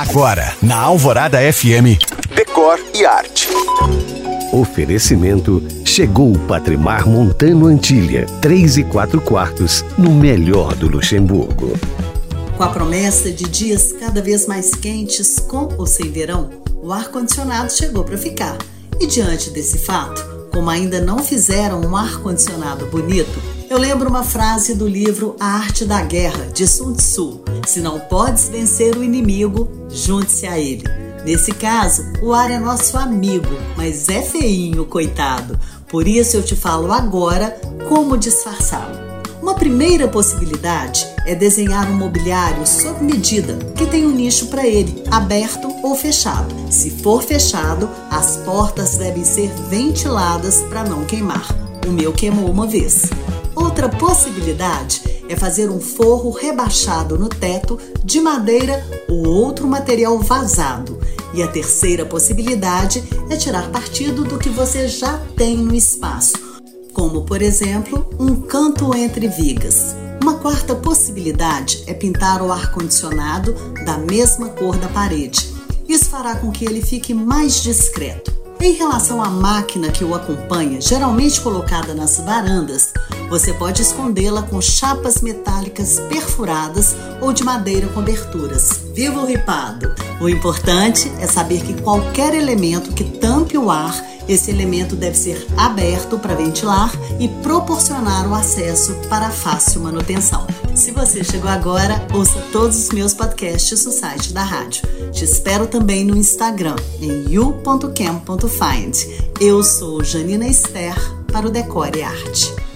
Agora, na Alvorada FM, Decor e Arte. Oferecimento chegou o Patrimar Montano Antilha, 3 e 4 quartos, no melhor do Luxemburgo. Com a promessa de dias cada vez mais quentes, com ou sem verão, o ar-condicionado chegou para ficar. E diante desse fato, como ainda não fizeram um ar-condicionado bonito, eu lembro uma frase do livro A Arte da Guerra, de Sun Tzu: Se não podes vencer o inimigo, junte-se a ele. Nesse caso, o ar é nosso amigo, mas é feinho, coitado. Por isso eu te falo agora como disfarçá-lo. Uma primeira possibilidade é desenhar um mobiliário sob medida, que tem um nicho para ele, aberto ou fechado. Se for fechado, as portas devem ser ventiladas para não queimar. O meu queimou uma vez. Outra possibilidade é fazer um forro rebaixado no teto de madeira ou outro material vazado. E a terceira possibilidade é tirar partido do que você já tem no espaço como por exemplo um canto entre vigas. Uma quarta possibilidade é pintar o ar-condicionado da mesma cor da parede. Isso fará com que ele fique mais discreto. Em relação à máquina que o acompanha, geralmente colocada nas varandas, você pode escondê-la com chapas metálicas perfuradas ou de madeira com aberturas. Viva o ripado! O importante é saber que qualquer elemento que tampe o ar esse elemento deve ser aberto para ventilar e proporcionar o acesso para fácil manutenção. Se você chegou agora, ouça todos os meus podcasts no site da rádio. Te espero também no Instagram, em you.cam.find. Eu sou Janina Esther para o Decore Arte.